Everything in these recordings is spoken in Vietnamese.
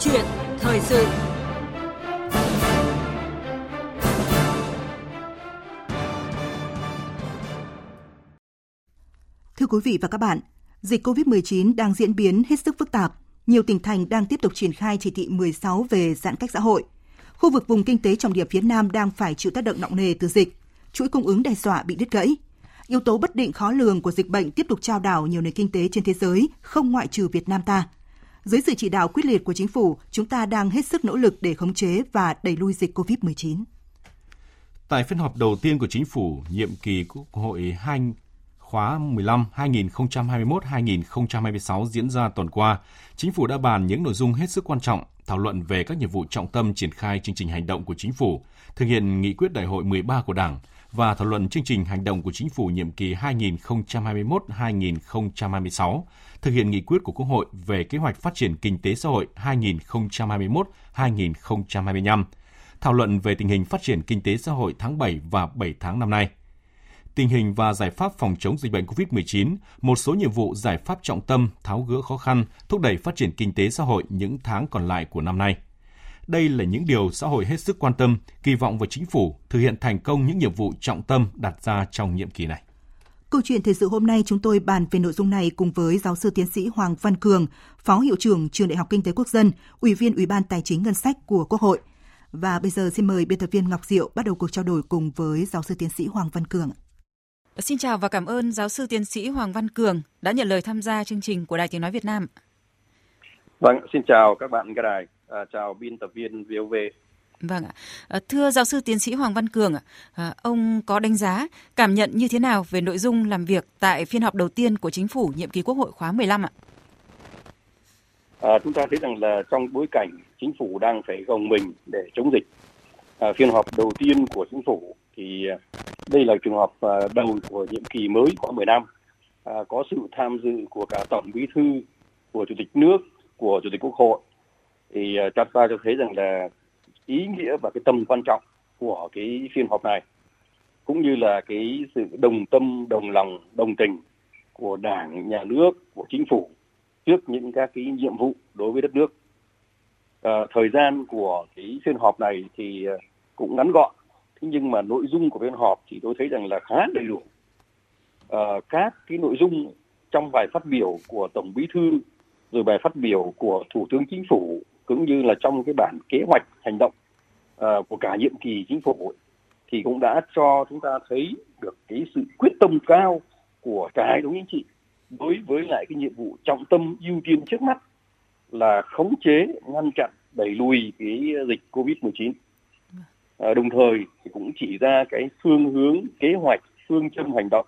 chuyện thời sự. Thưa quý vị và các bạn, dịch COVID-19 đang diễn biến hết sức phức tạp. Nhiều tỉnh thành đang tiếp tục triển khai chỉ thị 16 về giãn cách xã hội. Khu vực vùng kinh tế trọng điểm phía Nam đang phải chịu tác động nặng nề từ dịch. Chuỗi cung ứng đe dọa bị đứt gãy. Yếu tố bất định khó lường của dịch bệnh tiếp tục trao đảo nhiều nền kinh tế trên thế giới, không ngoại trừ Việt Nam ta. Dưới sự chỉ đạo quyết liệt của chính phủ, chúng ta đang hết sức nỗ lực để khống chế và đẩy lùi dịch COVID-19. Tại phiên họp đầu tiên của chính phủ, nhiệm kỳ Quốc hội 2 khóa 15 2021-2026 diễn ra tuần qua, chính phủ đã bàn những nội dung hết sức quan trọng, thảo luận về các nhiệm vụ trọng tâm triển khai chương trình hành động của chính phủ, thực hiện nghị quyết đại hội 13 của Đảng và thảo luận chương trình hành động của chính phủ nhiệm kỳ 2021-2026, thực hiện nghị quyết của Quốc hội về kế hoạch phát triển kinh tế xã hội 2021-2025, thảo luận về tình hình phát triển kinh tế xã hội tháng 7 và 7 tháng năm nay tình hình và giải pháp phòng chống dịch bệnh COVID-19, một số nhiệm vụ giải pháp trọng tâm tháo gỡ khó khăn, thúc đẩy phát triển kinh tế xã hội những tháng còn lại của năm nay. Đây là những điều xã hội hết sức quan tâm, kỳ vọng vào chính phủ thực hiện thành công những nhiệm vụ trọng tâm đặt ra trong nhiệm kỳ này. Câu chuyện thời sự hôm nay chúng tôi bàn về nội dung này cùng với giáo sư tiến sĩ Hoàng Văn Cường, Phó Hiệu trưởng Trường Đại học Kinh tế Quốc dân, Ủy viên Ủy ban Tài chính Ngân sách của Quốc hội. Và bây giờ xin mời biên tập viên Ngọc Diệu bắt đầu cuộc trao đổi cùng với giáo sư tiến sĩ Hoàng Văn Cường. Xin chào và cảm ơn giáo sư tiến sĩ Hoàng Văn Cường đã nhận lời tham gia chương trình của Đài Tiếng Nói Việt Nam. Vâng, xin chào các bạn nghe đài, à, chào biên tập viên VOV. Vâng ạ. À, thưa giáo sư tiến sĩ Hoàng Văn Cường, à, ông có đánh giá, cảm nhận như thế nào về nội dung làm việc tại phiên họp đầu tiên của chính phủ nhiệm kỳ Quốc hội khóa 15 ạ? À, chúng ta thấy rằng là trong bối cảnh chính phủ đang phải gồng mình để chống dịch, à, phiên họp đầu tiên của chính phủ thì đây là trường hợp đầu của nhiệm kỳ mới khóa 10 năm, à, có sự tham dự của cả tổng bí thư, của chủ tịch nước, của chủ tịch quốc hội. Thì ờ, chúng ta cho thấy rằng là ý nghĩa và cái tầm quan trọng của cái phiên họp này cũng như là cái sự đồng tâm, đồng lòng, đồng tình của Đảng, Nhà nước, của Chính phủ trước những các cái nhiệm vụ đối với đất nước. À, thời gian của cái phiên họp này thì ờ, cũng ngắn gọn thế nhưng mà nội dung của phiên họp thì tôi thấy rằng là khá đầy đủ à, các cái nội dung trong bài phát biểu của tổng bí thư rồi bài phát biểu của thủ tướng chính phủ cũng như là trong cái bản kế hoạch hành động uh, của cả nhiệm kỳ chính phủ thì cũng đã cho chúng ta thấy được cái sự quyết tâm cao của cả hệ thống chính trị đối với lại cái nhiệm vụ trọng tâm ưu tiên trước mắt là khống chế ngăn chặn đẩy lùi cái dịch covid 19 À, ờ, đồng thời thì cũng chỉ ra cái phương hướng kế hoạch phương châm hành động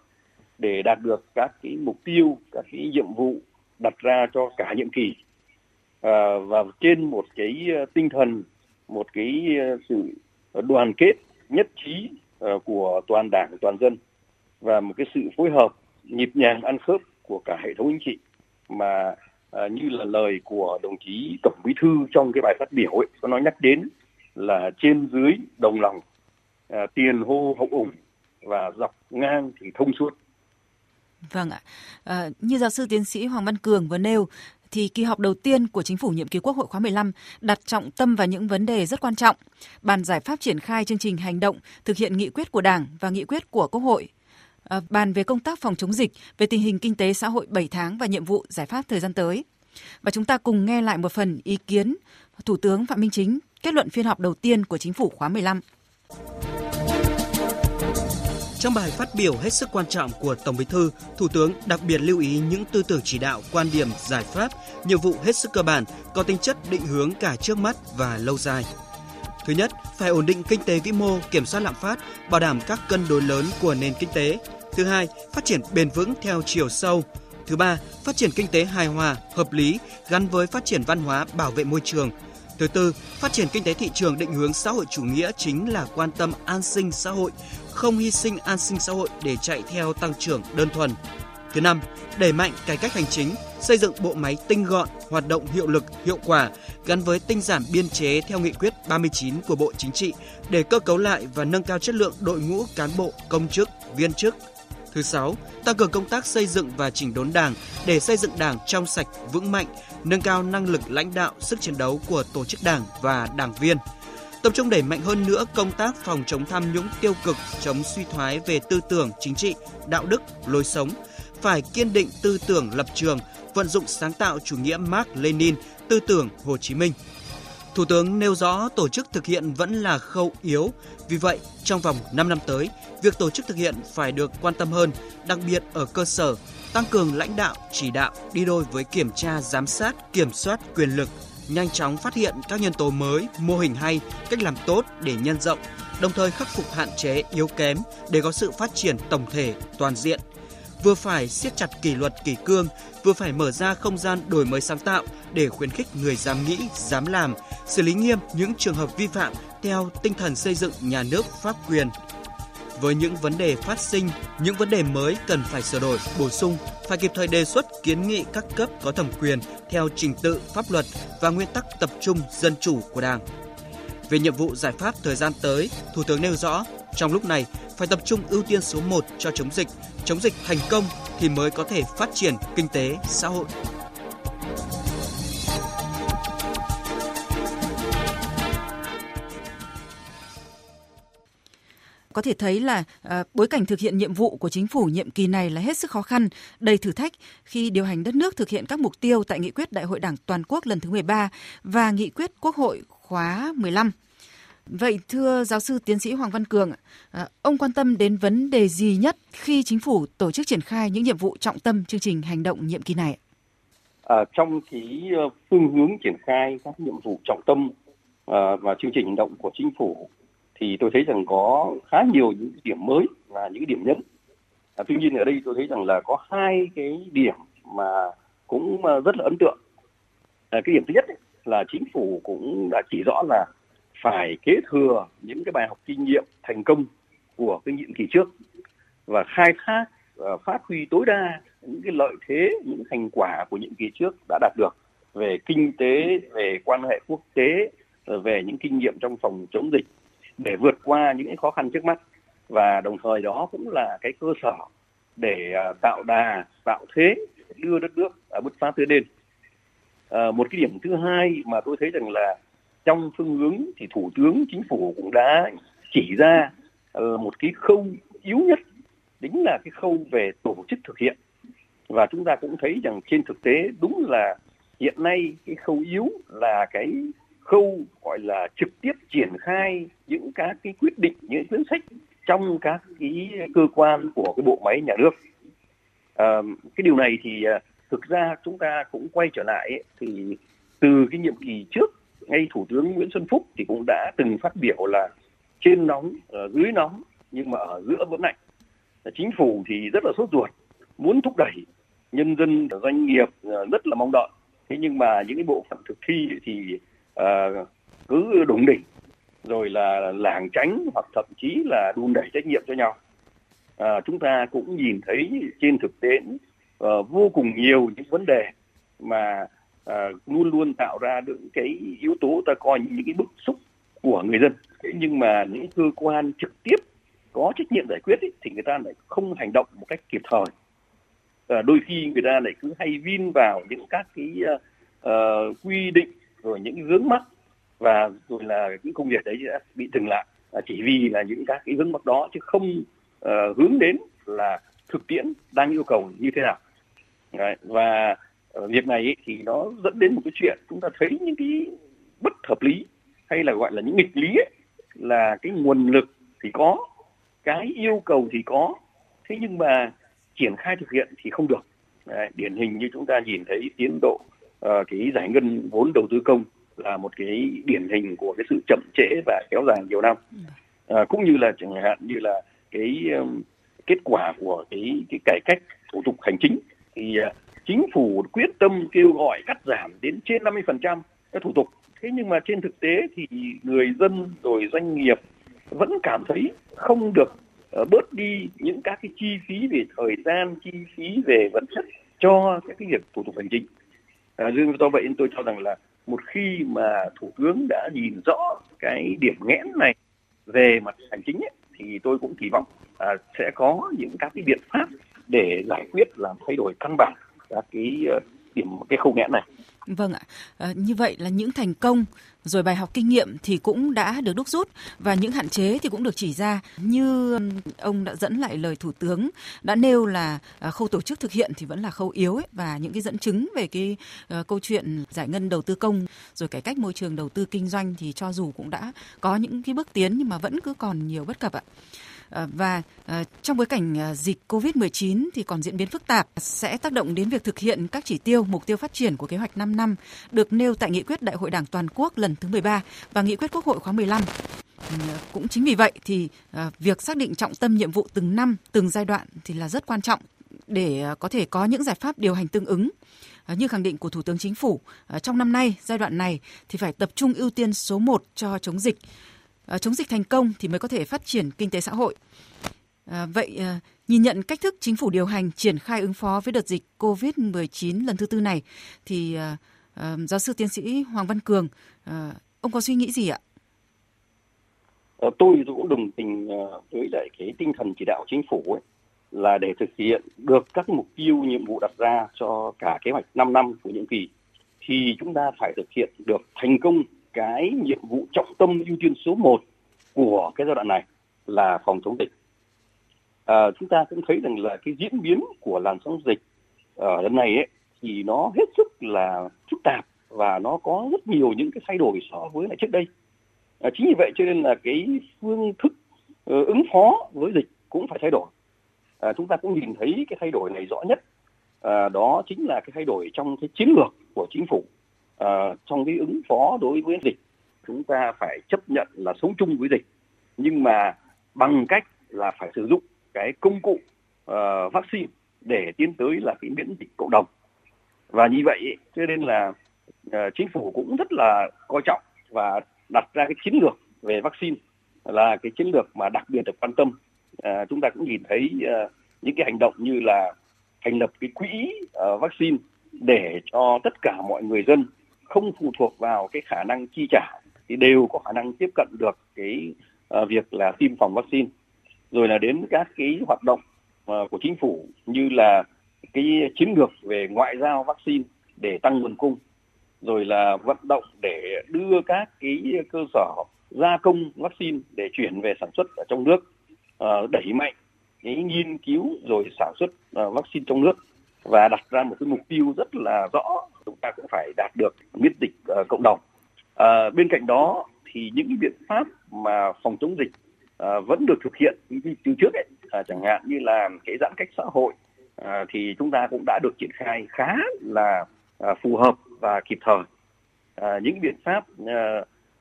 để đạt được các cái mục tiêu các cái nhiệm vụ đặt ra cho cả nhiệm kỳ à, và trên một cái ờ, tinh thần một cái ờ, sự đoàn kết nhất trí của toàn đảng toàn dân và một cái sự phối hợp nhịp nhàng ăn khớp của cả hệ thống chính trị mà như là lời của đồng chí tổng bí thư trong cái bài phát biểu ấy có nói nhắc đến là trên dưới đồng lòng à, tiền hô hậu ủng và dọc ngang thì thông suốt. Vâng ạ. À, như giáo sư tiến sĩ Hoàng Văn Cường vừa nêu, thì kỳ họp đầu tiên của chính phủ nhiệm kỳ Quốc hội khóa 15 đặt trọng tâm vào những vấn đề rất quan trọng, bàn giải pháp triển khai chương trình hành động thực hiện nghị quyết của Đảng và nghị quyết của Quốc hội, à, bàn về công tác phòng chống dịch, về tình hình kinh tế xã hội 7 tháng và nhiệm vụ giải pháp thời gian tới. Và chúng ta cùng nghe lại một phần ý kiến Thủ tướng Phạm Minh Chính kết luận phiên họp đầu tiên của chính phủ khóa 15. Trong bài phát biểu hết sức quan trọng của Tổng Bí thư, Thủ tướng đặc biệt lưu ý những tư tưởng chỉ đạo, quan điểm, giải pháp, nhiệm vụ hết sức cơ bản, có tính chất định hướng cả trước mắt và lâu dài. Thứ nhất, phải ổn định kinh tế vĩ mô, kiểm soát lạm phát, bảo đảm các cân đối lớn của nền kinh tế. Thứ hai, phát triển bền vững theo chiều sâu. Thứ ba, phát triển kinh tế hài hòa, hợp lý gắn với phát triển văn hóa, bảo vệ môi trường, Thứ tư, phát triển kinh tế thị trường định hướng xã hội chủ nghĩa chính là quan tâm an sinh xã hội, không hy sinh an sinh xã hội để chạy theo tăng trưởng đơn thuần. Thứ năm, đẩy mạnh cải cách hành chính, xây dựng bộ máy tinh gọn, hoạt động hiệu lực, hiệu quả, gắn với tinh giản biên chế theo nghị quyết 39 của Bộ Chính trị để cơ cấu lại và nâng cao chất lượng đội ngũ cán bộ, công chức, viên chức. Thứ sáu, tăng cường công tác xây dựng và chỉnh đốn Đảng để xây dựng Đảng trong sạch, vững mạnh, nâng cao năng lực lãnh đạo, sức chiến đấu của tổ chức Đảng và đảng viên. Tập trung đẩy mạnh hơn nữa công tác phòng chống tham nhũng tiêu cực, chống suy thoái về tư tưởng chính trị, đạo đức, lối sống, phải kiên định tư tưởng lập trường, vận dụng sáng tạo chủ nghĩa Mark Lenin, tư tưởng Hồ Chí Minh. Thủ tướng nêu rõ tổ chức thực hiện vẫn là khâu yếu, vì vậy trong vòng 5 năm tới, việc tổ chức thực hiện phải được quan tâm hơn, đặc biệt ở cơ sở, tăng cường lãnh đạo, chỉ đạo đi đôi với kiểm tra, giám sát, kiểm soát quyền lực, nhanh chóng phát hiện các nhân tố mới, mô hình hay, cách làm tốt để nhân rộng, đồng thời khắc phục hạn chế yếu kém để có sự phát triển tổng thể, toàn diện. Vừa phải siết chặt kỷ luật kỷ cương, vừa phải mở ra không gian đổi mới sáng tạo để khuyến khích người dám nghĩ, dám làm, xử lý nghiêm những trường hợp vi phạm theo tinh thần xây dựng nhà nước pháp quyền, với những vấn đề phát sinh, những vấn đề mới cần phải sửa đổi, bổ sung, phải kịp thời đề xuất kiến nghị các cấp có thẩm quyền theo trình tự pháp luật và nguyên tắc tập trung dân chủ của Đảng. Về nhiệm vụ giải pháp thời gian tới, Thủ tướng nêu rõ, trong lúc này phải tập trung ưu tiên số 1 cho chống dịch, chống dịch thành công thì mới có thể phát triển kinh tế, xã hội. có thể thấy là à, bối cảnh thực hiện nhiệm vụ của chính phủ nhiệm kỳ này là hết sức khó khăn, đầy thử thách khi điều hành đất nước thực hiện các mục tiêu tại nghị quyết Đại hội Đảng toàn quốc lần thứ 13 và nghị quyết Quốc hội khóa 15. Vậy thưa giáo sư tiến sĩ Hoàng Văn Cường, à, ông quan tâm đến vấn đề gì nhất khi chính phủ tổ chức triển khai những nhiệm vụ trọng tâm chương trình hành động nhiệm kỳ này? À, trong cái ờ, phương hướng triển khai các nhiệm vụ trọng tâm à, và chương trình hành động của chính phủ thì tôi thấy rằng có khá nhiều những điểm mới và những điểm nhấn. À, tuy nhiên ở đây tôi thấy rằng là có hai cái điểm mà cũng ờ, rất là ấn tượng. À, cái điểm thứ nhất ấy, là chính phủ cũng đã chỉ rõ là phải kế thừa những cái bài học kinh nghiệm thành công của cái nhiệm kỳ trước và khai thác và phát huy tối đa những cái lợi thế những thành quả của nhiệm kỳ trước đã đạt được về kinh tế về quan hệ quốc tế ờ, về những kinh nghiệm trong phòng chống dịch để vượt qua những khó khăn trước mắt. Và đồng thời đó cũng là cái cơ sở để ờ, tạo đà tạo thế đưa đất nước bứt phá tiến lên à, một cái điểm thứ hai mà tôi thấy rằng là trong phương hướng thì thủ tướng chính phủ cũng đã chỉ ra ờ, một cái khâu yếu nhất chính là cái khâu về tổ chức thực hiện. Và chúng ta cũng thấy rằng trên thực tế đúng là hiện nay cái khâu yếu là cái khâu gọi là trực tiếp triển khai những các cái quyết định những chính sách trong các cái cơ quan của cái bộ máy nhà nước. À, cái điều này thì ờ, thực ra chúng ta cũng quay trở lại ấy, thì từ cái nhiệm kỳ trước ngay thủ tướng nguyễn xuân phúc thì cũng đã từng phát biểu là trên nóng ở dưới nóng nhưng mà ở giữa vẫn lạnh. Chính phủ thì rất là sốt ruột muốn thúc đẩy nhân dân ờ, doanh nghiệp ờ, rất là mong đợi. Thế nhưng mà những cái bộ phận thực thi thì uh, cứ đụng đỉnh rồi là lảng tránh hoặc thậm chí là đùn đẩy trách nhiệm cho nhau. À, chúng ta cũng nhìn thấy trên thực tế uh, vô cùng nhiều những vấn đề mà à, luôn luôn tạo ra những cái yếu tố ta coi những cái bức xúc của người dân. Nhưng mà những cơ quan trực tiếp có trách nhiệm giải quyết ý, thì người ta lại không hành động một cách kịp thời. À, đôi khi người ta lại cứ hay vin vào những các cái uh, quy định rồi những vướng mắc và rồi là những công việc đấy đã bị dừng lại. À, chỉ vì là những các cái vướng mắc đó chứ không uh, hướng đến là thực tiễn đang yêu cầu như thế nào. Đấy, và Ờ, việc này ấy, thì nó dẫn đến một cái chuyện chúng ta thấy những cái bất hợp lý hay là gọi là những nghịch lý ấy, là cái nguồn lực thì có cái yêu cầu thì có thế nhưng mà triển khai thực hiện thì không được. Đấy, điển hình như chúng ta nhìn thấy tiến độ uh, cái giải ngân vốn đầu tư công là một cái điển hình của cái sự chậm trễ và kéo dài nhiều năm. Uh, cũng như là chẳng hạn như là cái um, kết quả của cái cái cải cách thủ tục hành chính thì uh, chính phủ quyết tâm kêu gọi cắt giảm đến trên 50% các thủ tục. Thế nhưng mà trên thực tế thì người dân rồi doanh nghiệp vẫn cảm thấy không được ờ, bớt đi những các cái chi phí về thời gian chi phí về vật chất cho các cái việc thủ tục hành chính. À, do vậy tôi cho rằng là một khi mà thủ tướng đã nhìn rõ cái điểm nghẽn này về mặt hành chính ấy, thì tôi cũng kỳ vọng à, sẽ có những các cái biện pháp để giải quyết làm thay đổi căn bản các cái ờ, điểm cái khâu nghẽn này. Vâng ạ, à, như vậy là những thành công rồi bài học kinh nghiệm thì cũng đã được đúc rút và những hạn chế thì cũng được chỉ ra như ông đã dẫn lại lời thủ tướng đã nêu là ờ, khâu tổ chức thực hiện thì vẫn là khâu yếu ấy, và những cái dẫn chứng về cái uh, câu chuyện giải ngân đầu tư công rồi cải cách môi trường đầu tư kinh doanh thì cho dù cũng đã có những cái bước tiến nhưng mà vẫn cứ còn nhiều bất cập ạ. Ờ, và ờ, trong bối cảnh ờ, dịch COVID-19 thì còn diễn biến phức tạp sẽ tác động đến việc thực hiện các chỉ tiêu, mục tiêu phát triển của kế hoạch 5 năm được nêu tại nghị quyết Đại hội Đảng toàn quốc lần thứ 13 và nghị quyết Quốc hội khóa 15. Ừ, cũng chính vì vậy thì việc xác định trọng tâm nhiệm vụ từng năm, từng giai đoạn thì là rất quan trọng để có thể có những giải pháp điều hành tương ứng. Như khẳng định của Thủ tướng Chính phủ, trong năm nay, giai đoạn này thì phải tập trung ưu tiên số 1 cho chống dịch, Ờ, chống dịch thành công thì mới có thể phát triển kinh tế xã hội. À, vậy à, nhìn nhận cách thức chính phủ điều hành triển khai ứng phó với đợt dịch COVID-19 lần thứ tư này thì à, à, giáo sư tiến sĩ Hoàng Văn Cường à, ông có suy nghĩ gì ạ? Tôi cũng đồng tình với lại cái tinh thần chỉ đạo chính phủ ấy, là để thực hiện được các mục tiêu nhiệm vụ đặt ra cho cả kế hoạch 5 năm của nhiệm kỳ thì chúng ta phải thực hiện được thành công cái nhiệm vụ trọng tâm ưu tiên số 1 của cái giai đoạn này là phòng chống dịch. À, chúng ta cũng thấy rằng là cái diễn biến của làn sóng dịch ở lần này ấy, thì nó hết sức là phức tạp và nó có rất nhiều những cái thay đổi so với lại trước đây. À, chính vì vậy cho nên là cái phương thức uh, ứng phó với dịch cũng phải thay đổi. À, chúng ta cũng nhìn thấy cái thay đổi này rõ nhất. À, đó chính là cái thay đổi trong cái chiến lược của chính phủ uh, trong cái ứng phó đối với dịch chúng ta phải chấp nhận là sống chung với dịch. Nhưng mà bằng cách là phải sử dụng cái công cụ uh, vaccine để tiến tới là cái miễn dịch cộng đồng. Và như vậy cho nên là uh, chính phủ cũng rất là coi trọng và đặt ra cái chiến lược về vaccine là cái chiến lược mà đặc biệt được quan tâm. Uh, chúng ta cũng nhìn thấy uh, những cái hành động như là thành lập cái quỹ uh, vaccine để cho tất cả mọi người dân không phụ thuộc vào cái khả năng chi trả thì đều có khả năng tiếp cận được cái uh, việc là tiêm phòng vaccine. Rồi là đến các cái hoạt động uh, của chính phủ như là cái chiến lược về ngoại giao vaccine để tăng nguồn cung rồi là vận động để đưa các cái cơ sở gia công vaccine để chuyển về sản xuất ở trong nước uh, đẩy mạnh cái nghiên cứu rồi sản xuất uh, vaccine trong nước và đặt ra một cái mục tiêu rất là rõ chúng ta cũng phải đạt được miễn dịch uh, cộng đồng. À, bên cạnh đó thì những cái biện pháp mà phòng chống dịch à, vẫn được thực hiện như từ trước ấy, à, chẳng hạn như là cái giãn cách xã hội à, thì chúng ta cũng đã được triển khai khá là à, phù hợp và kịp thời. À, những biện pháp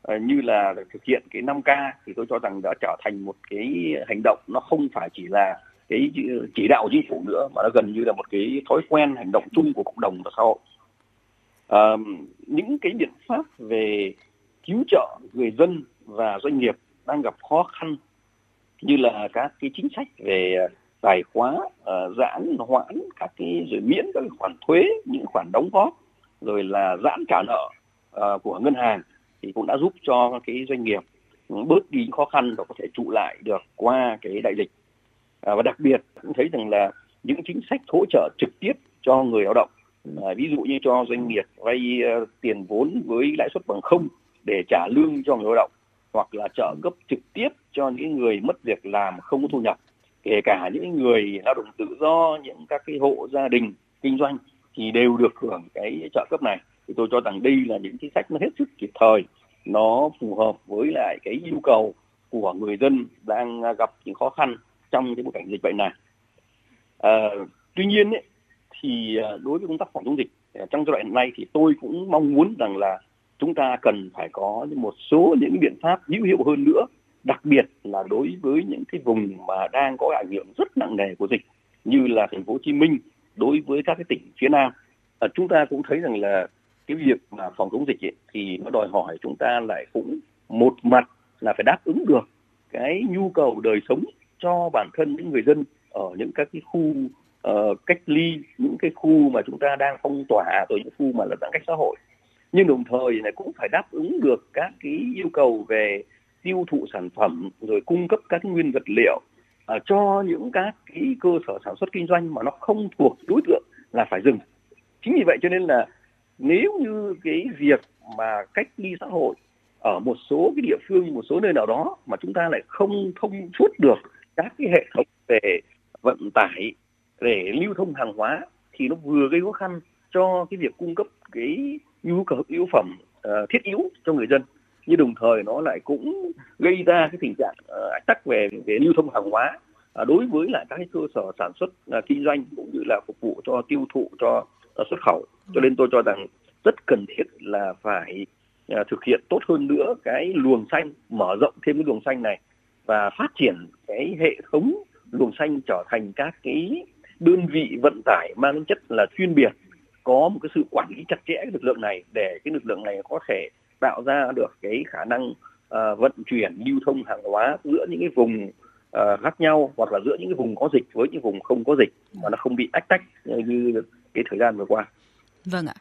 à, như là thực hiện cái 5K thì tôi cho rằng đã trở thành một cái hành động nó không phải chỉ là cái chỉ đạo chính phủ nữa mà nó gần như là một cái thói quen hành động chung của cộng đồng và xã hội à, những cái biện pháp về cứu trợ người dân và doanh nghiệp đang gặp khó khăn như là các cái chính sách về ờ, tài khóa uh, ờ, giãn hoãn các cái rồi miễn các cái khoản thuế những khoản đóng góp rồi là giãn trả nợ uh, của ngân hàng thì cũng đã giúp cho cái doanh nghiệp bớt đi khó khăn và có thể trụ lại được qua cái đại dịch. À, và đặc biệt cũng thấy rằng là những chính sách hỗ trợ trực tiếp cho người lao động à, ví dụ như cho doanh nghiệp vay uh, tiền vốn với lãi suất bằng không để trả lương cho người lao động hoặc là trợ cấp trực tiếp cho những người mất việc làm không có thu nhập kể cả những người lao động tự do những các cái hộ gia đình kinh doanh thì đều được hưởng cái trợ cấp này thì tôi cho rằng đây là những chính sách nó hết sức kịp thời nó phù hợp với lại cái yêu cầu của người dân đang gặp những khó khăn trong cái bối cảnh dịch bệnh này. À, tuy nhiên ấy, thì ờ, đối với công tác phòng chống dịch ờ, trong giai đoạn hiện nay thì tôi cũng mong muốn rằng là chúng ta cần phải có một số những biện pháp hữu hiệu hơn nữa đặc biệt là đối với những cái vùng mà đang có ảnh hưởng rất nặng nề của dịch như là thành phố Hồ Chí Minh đối với các cái tỉnh phía Nam. À, chúng ta cũng thấy rằng là cái việc mà phòng chống dịch ấy, thì nó đòi hỏi chúng ta lại cũng một mặt là phải đáp ứng được cái nhu cầu đời sống cho bản thân những người dân ở những các cái khu uh, cách ly những cái khu mà chúng ta đang phong tỏa rồi những khu mà là giãn cách xã hội. Nhưng đồng thời này cũng phải đáp ứng được các cái yêu cầu về tiêu thụ sản phẩm rồi cung cấp các nguyên vật liệu uh, cho những các cái cơ sở sản xuất kinh doanh mà nó không thuộc đối tượng là phải dừng. Chính vì vậy cho nên là nếu như cái việc mà cách ly xã hội ở một số cái địa phương một số nơi nào đó mà chúng ta lại không thông suốt được các cái hệ thống về vận tải để lưu thông hàng hóa thì nó vừa gây khó khăn cho cái việc cung cấp cái nhu cầu yếu phẩm uh, thiết yếu cho người dân. Nhưng đồng thời nó lại cũng gây ra cái tình trạng uh, tắc về về lưu thông hàng hóa uh, đối với lại các cái cơ sở sản xuất uh, kinh doanh cũng như là phục vụ cho tiêu thụ cho uh, xuất khẩu. Cho nên tôi cho rằng rất cần thiết là phải uh, thực hiện tốt hơn nữa cái luồng xanh mở rộng thêm cái luồng xanh này và phát triển cái hệ thống luồng xanh trở thành các cái đơn vị vận tải mang tính chất là chuyên biệt có một cái sự quản lý chặt chẽ cái lực lượng này để cái lực lượng này có thể tạo ra được cái khả năng uh, vận chuyển lưu thông hàng hóa giữa những cái vùng uh, khác nhau hoặc là giữa những cái vùng có dịch với những vùng không có dịch mà nó không bị ách tách như cái thời gian vừa qua. Vâng ạ.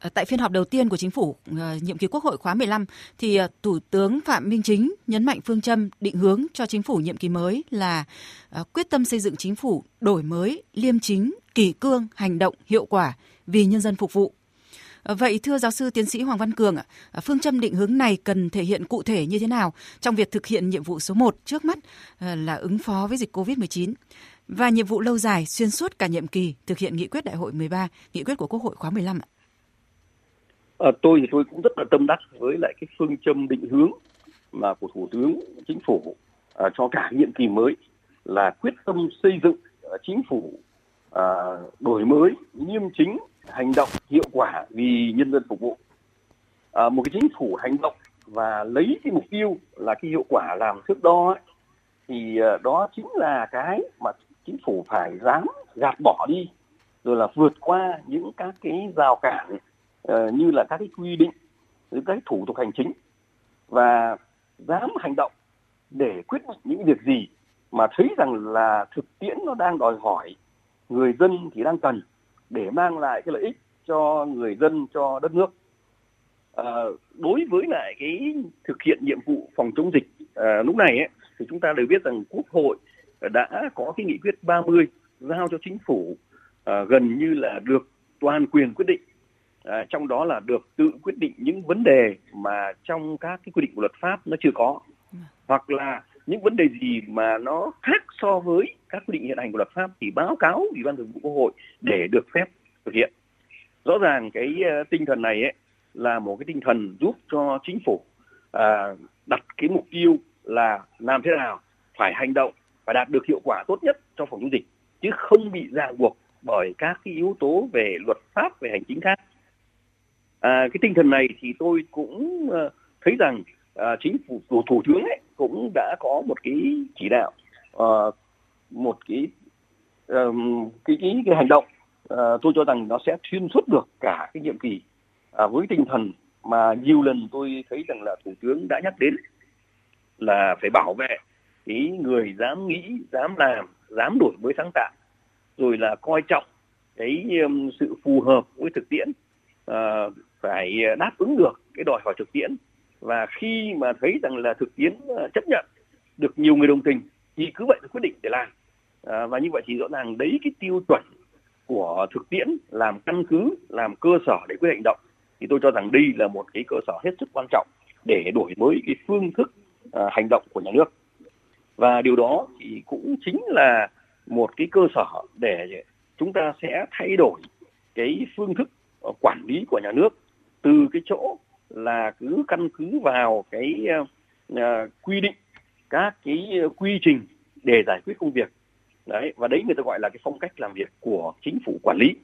Ờ, tại phiên họp đầu tiên của chính phủ ờ, nhiệm kỳ Quốc hội khóa 15 thì ờ, Thủ tướng Phạm Minh Chính nhấn mạnh phương châm định hướng cho chính phủ nhiệm kỳ mới là quyết tâm xây dựng chính phủ đổi mới, liêm chính, kỷ cương, hành động hiệu quả vì nhân dân phục vụ. Vậy thưa giáo sư tiến sĩ Hoàng Văn Cường, phương châm định hướng này cần thể hiện cụ thể như thế nào trong việc thực hiện nhiệm vụ số 1 trước mắt là ứng phó với dịch COVID-19 và nhiệm vụ lâu dài xuyên suốt cả nhiệm kỳ thực hiện nghị quyết đại hội 13, nghị quyết của Quốc hội khóa 15 ạ? À, tôi thì tôi cũng rất là tâm đắc với lại cái phương châm định hướng mà của Thủ tướng Chính phủ à, cho cả nhiệm kỳ mới là quyết tâm xây dựng à, chính phủ à, đổi mới nghiêm chính hành động hiệu quả vì nhân dân phục vụ. À, một cái chính phủ hành động và lấy cái mục tiêu là cái hiệu quả làm thước đo ấy, thì à, đó chính là cái mà chính phủ phải dám gạt bỏ đi rồi là vượt qua những các cái rào cản Ờ, như là các cái quy định những cái thủ tục hành chính và dám hành động để quyết định những việc gì mà thấy rằng là thực tiễn nó đang đòi hỏi người dân thì đang cần để mang lại cái lợi ích cho người dân cho đất nước. À, đối với lại cái thực hiện nhiệm vụ phòng chống dịch à, lúc này ấy, thì chúng ta đều biết rằng quốc hội đã có cái nghị quyết 30 giao cho chính phủ à, gần như là được toàn quyền quyết định à, trong đó là được tự quyết định những vấn đề mà trong các cái quy định của luật pháp nó chưa có hoặc là những vấn đề gì mà nó khác so với các quy định hiện hành của luật pháp thì báo cáo ủy ban thường vụ quốc hội để được phép thực hiện. Rõ ràng cái uh, tinh thần này ấy là một cái tinh thần giúp cho chính phủ uh, đặt cái mục tiêu là làm thế nào phải hành động phải đạt được hiệu quả tốt nhất trong phòng chống dịch chứ không bị ràng buộc bởi các cái yếu tố về luật pháp về hành chính khác à, cái tinh thần này thì tôi cũng uh, thấy rằng uh, chính phủ của thủ tướng ấy cũng đã có một cái chỉ đạo uh, một cái um, cái, cái cái hành động uh, tôi cho rằng nó sẽ xuyên suốt được cả cái nhiệm kỳ. Uh, với tinh thần mà nhiều lần tôi thấy rằng là thủ tướng đã nhắc đến là phải bảo vệ cái người dám nghĩ dám làm dám đổi mới sáng tạo rồi là coi trọng cái um, sự phù hợp với thực tiễn uh, phải ờ, đáp ứng được cái đòi hỏi thực tiễn. Và khi mà thấy rằng là thực tiễn ờ, chấp nhận được nhiều người đồng tình thì cứ vậy quyết định để làm. À, và như vậy thì rõ ràng đấy cái tiêu chuẩn của thực tiễn làm căn cứ làm cơ sở để quyết định động. Thì tôi cho rằng đây là một cái cơ sở hết sức quan trọng để đổi mới cái phương thức à, hành động của nhà nước. Và điều đó thì cũng chính là một cái cơ sở để chúng ta sẽ thay đổi cái phương thức quản lý của nhà nước từ cái chỗ là cứ căn cứ vào cái uh, quy định các cái quy trình để giải quyết công việc. Đấy và đấy người ta gọi là cái phong cách làm việc của chính phủ quản lý.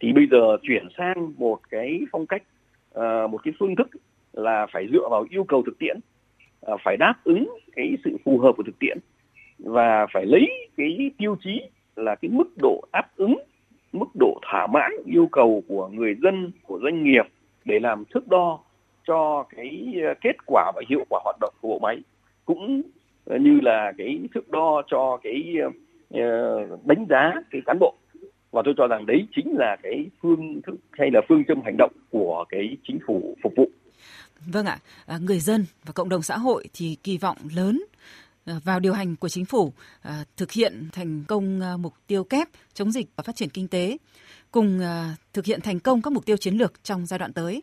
Thì bây giờ chuyển sang một cái phong cách uh, một cái phương thức là phải dựa vào yêu cầu thực tiễn uh, phải đáp ứng cái sự phù hợp của thực tiễn và phải lấy cái tiêu chí là cái mức độ đáp ứng mức độ thỏa mãn yêu cầu của người dân của doanh nghiệp để làm thước đo cho cái ờ, kết quả và hiệu quả hoạt động của bộ máy cũng ờ, như là cái thước đo cho cái ờ, đánh giá cái cán bộ. Và tôi cho rằng đấy chính là cái phương thức hay là phương châm hành động của cái chính phủ phục vụ. Vâng ạ, à, người dân và cộng đồng xã hội thì kỳ vọng lớn Ờ, vào điều hành của chính phủ ờ, thực hiện thành công ờ, mục tiêu kép chống dịch và phát triển kinh tế, cùng thực hiện thành công các mục tiêu chiến lược trong giai đoạn tới.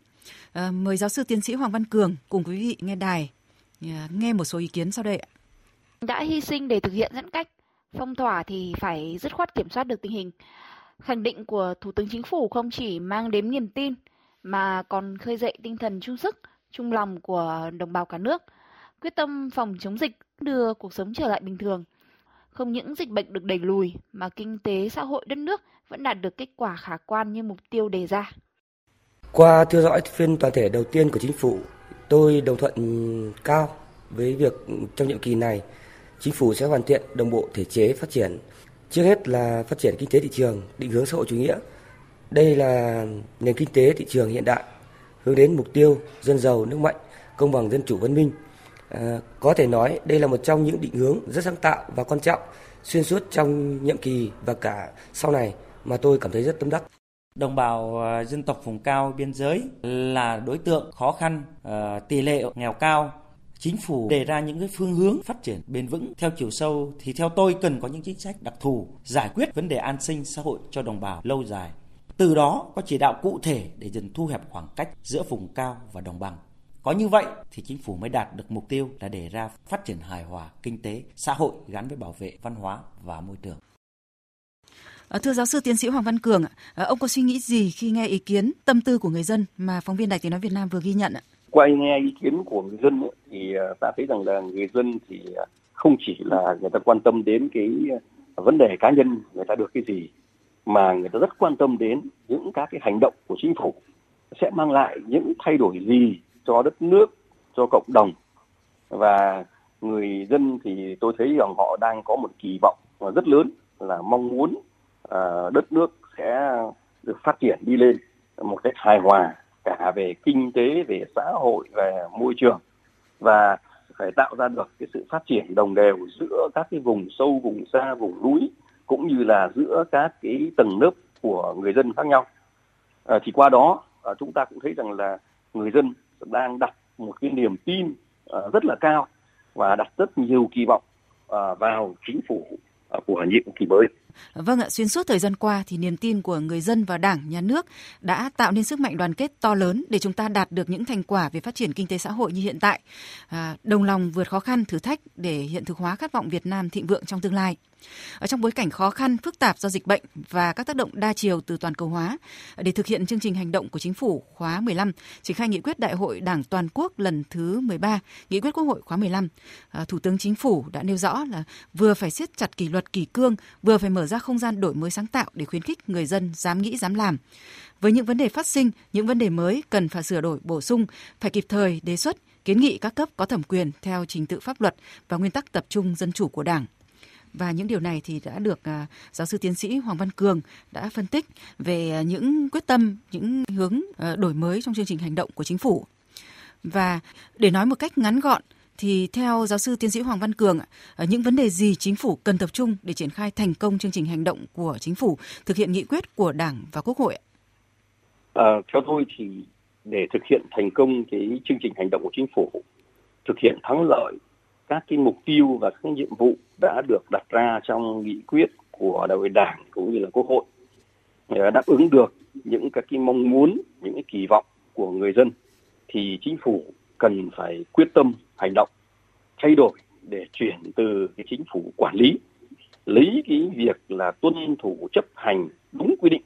Mời giáo sư tiến sĩ Hoàng Văn Cường cùng quý vị nghe đài nghe một số ý kiến sau đây ạ. Đã hy sinh để thực hiện giãn cách, phong tỏa thì phải dứt khoát kiểm soát được tình hình. Khẳng định của Thủ tướng Chính phủ không chỉ mang đến niềm tin mà còn khơi dậy tinh thần chung sức, chung lòng của đồng bào cả nước, quyết tâm phòng chống dịch, đưa cuộc sống trở lại bình thường. Không những dịch bệnh được đẩy lùi mà kinh tế xã hội đất nước vẫn đạt được kết quả khả quan như mục tiêu đề ra. Qua theo dõi phiên toàn thể đầu tiên của chính phủ, tôi đồng thuận cao với việc trong nhiệm kỳ này chính phủ sẽ hoàn thiện đồng bộ thể chế phát triển. Trước hết là phát triển kinh tế thị trường, định hướng xã hội chủ nghĩa. Đây là nền kinh tế thị trường hiện đại hướng đến mục tiêu dân giàu nước mạnh, công bằng dân chủ văn minh. À, có thể nói đây là một trong những định hướng rất sáng tạo và quan trọng xuyên suốt trong nhiệm kỳ và cả sau này mà tôi cảm thấy rất tâm đắc. Đồng bào ờ, dân tộc vùng cao biên giới là đối tượng khó khăn, ờ, tỷ lệ nghèo cao. Chính phủ đề ra những cái phương hướng phát triển bền vững theo chiều sâu thì theo tôi cần có những chính sách đặc thù giải quyết vấn đề an sinh xã hội cho đồng bào lâu dài từ đó có chỉ đạo cụ thể để dần thu hẹp khoảng cách giữa vùng cao và đồng bằng. Có như vậy thì chính phủ mới đạt được mục tiêu là đề ra phát triển hài hòa kinh tế, xã hội gắn với bảo vệ văn hóa và môi trường. À, thưa giáo sư tiến sĩ Hoàng Văn Cường, à, ông có suy nghĩ gì khi nghe ý kiến tâm tư của người dân mà phóng viên Đài Tiếng nói Việt Nam vừa ghi nhận ạ? Qua nghe ý kiến của người dân thì à, ta thấy rằng là người dân thì không chỉ là người ta quan tâm đến cái vấn đề cá nhân người ta được cái gì mà người ta rất quan tâm đến những các cái hành động của chính phủ sẽ mang lại những thay đổi gì cho đất nước, cho cộng đồng. Và người dân thì tôi thấy rằng họ đang có một kỳ vọng rất lớn là mong muốn uh, đất nước sẽ được phát triển đi lên một cách hài hòa cả về kinh tế, về xã hội, về môi trường. Và phải tạo ra được cái sự phát triển đồng đều giữa các cái vùng sâu, vùng xa, vùng núi cũng như là giữa các cái tầng lớp của người dân khác nhau. À, thì qua đó à, chúng ta cũng thấy rằng là người dân đang đặt một cái niềm tin ờ, rất là cao và đặt rất nhiều kỳ vọng ờ, vào chính phủ ờ, của nhiệm kỳ mới. Vâng ạ, xuyên suốt thời gian qua thì niềm tin của người dân và Đảng, Nhà nước đã tạo nên sức mạnh đoàn kết to lớn để chúng ta đạt được những thành quả về phát triển kinh tế xã hội như hiện tại. À, đồng lòng vượt khó khăn, thử thách để hiện thực hóa khát vọng Việt Nam thịnh vượng trong tương lai. Ở trong bối cảnh khó khăn, phức tạp do dịch bệnh và các tác động đa chiều từ toàn cầu hóa, để thực hiện chương trình hành động của chính phủ khóa 15, triển khai nghị quyết Đại hội Đảng toàn quốc lần thứ 13, nghị quyết Quốc hội khóa 15, à, Thủ tướng Chính phủ đã nêu rõ là vừa phải siết chặt kỷ luật kỷ cương, vừa phải mở ra không gian đổi mới sáng tạo để khuyến khích người dân dám nghĩ dám làm. Với những vấn đề phát sinh, những vấn đề mới cần phải sửa đổi bổ sung, phải kịp thời đề xuất, kiến nghị các cấp có thẩm quyền theo trình tự pháp luật và nguyên tắc tập trung dân chủ của Đảng và những điều này thì đã được à, giáo sư tiến sĩ Hoàng Văn Cường đã phân tích về những quyết tâm, những hướng à, đổi mới trong chương trình hành động của chính phủ. Và để nói một cách ngắn gọn thì theo giáo sư tiến sĩ Hoàng Văn Cường, ờ, những vấn đề gì chính phủ cần tập trung để triển khai thành công chương trình hành động của chính phủ thực hiện nghị quyết của Đảng và Quốc hội? À, theo tôi thì để thực hiện thành công cái chương trình hành động của chính phủ, thực hiện thắng lợi các cái mục tiêu và các nhiệm vụ đã được đặt ra trong nghị quyết của đại hội đảng cũng như là quốc hội ờ, đáp ứng được những các cái mong muốn những cái kỳ vọng của người dân thì chính phủ cần phải quyết tâm hành động, thay đổi để chuyển từ cái chính phủ quản lý, lấy cái việc là tuân thủ chấp hành đúng quy định,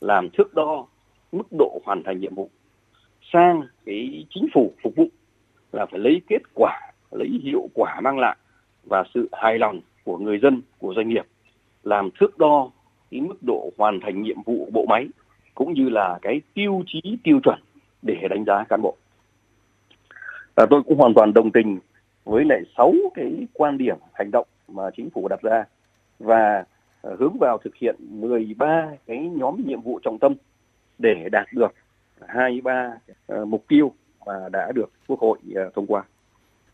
làm thước đo mức độ hoàn thành nhiệm vụ sang cái chính phủ phục vụ là phải lấy kết quả, lấy hiệu quả mang lại và sự hài lòng của người dân, của doanh nghiệp, làm thước đo cái mức độ hoàn thành nhiệm vụ bộ máy cũng như là cái tiêu chí tiêu chuẩn để đánh giá cán bộ à, tôi cũng hoàn toàn đồng tình với lại sáu cái quan điểm hành động mà chính phủ đặt ra và à, hướng vào thực hiện 13 cái nhóm nhiệm vụ trọng tâm để đạt được 23 uh, mục tiêu mà đã được Quốc hội uh, thông qua.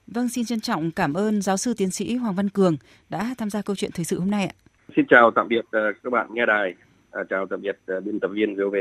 Vâng, xin trân trọng cảm ơn giáo sư tiến sĩ Hoàng Văn Cường đã tham gia câu chuyện thời sự hôm nay ạ. Xin chào tạm biệt các bạn nghe đài, chào tạm biệt biên tập viên VOV.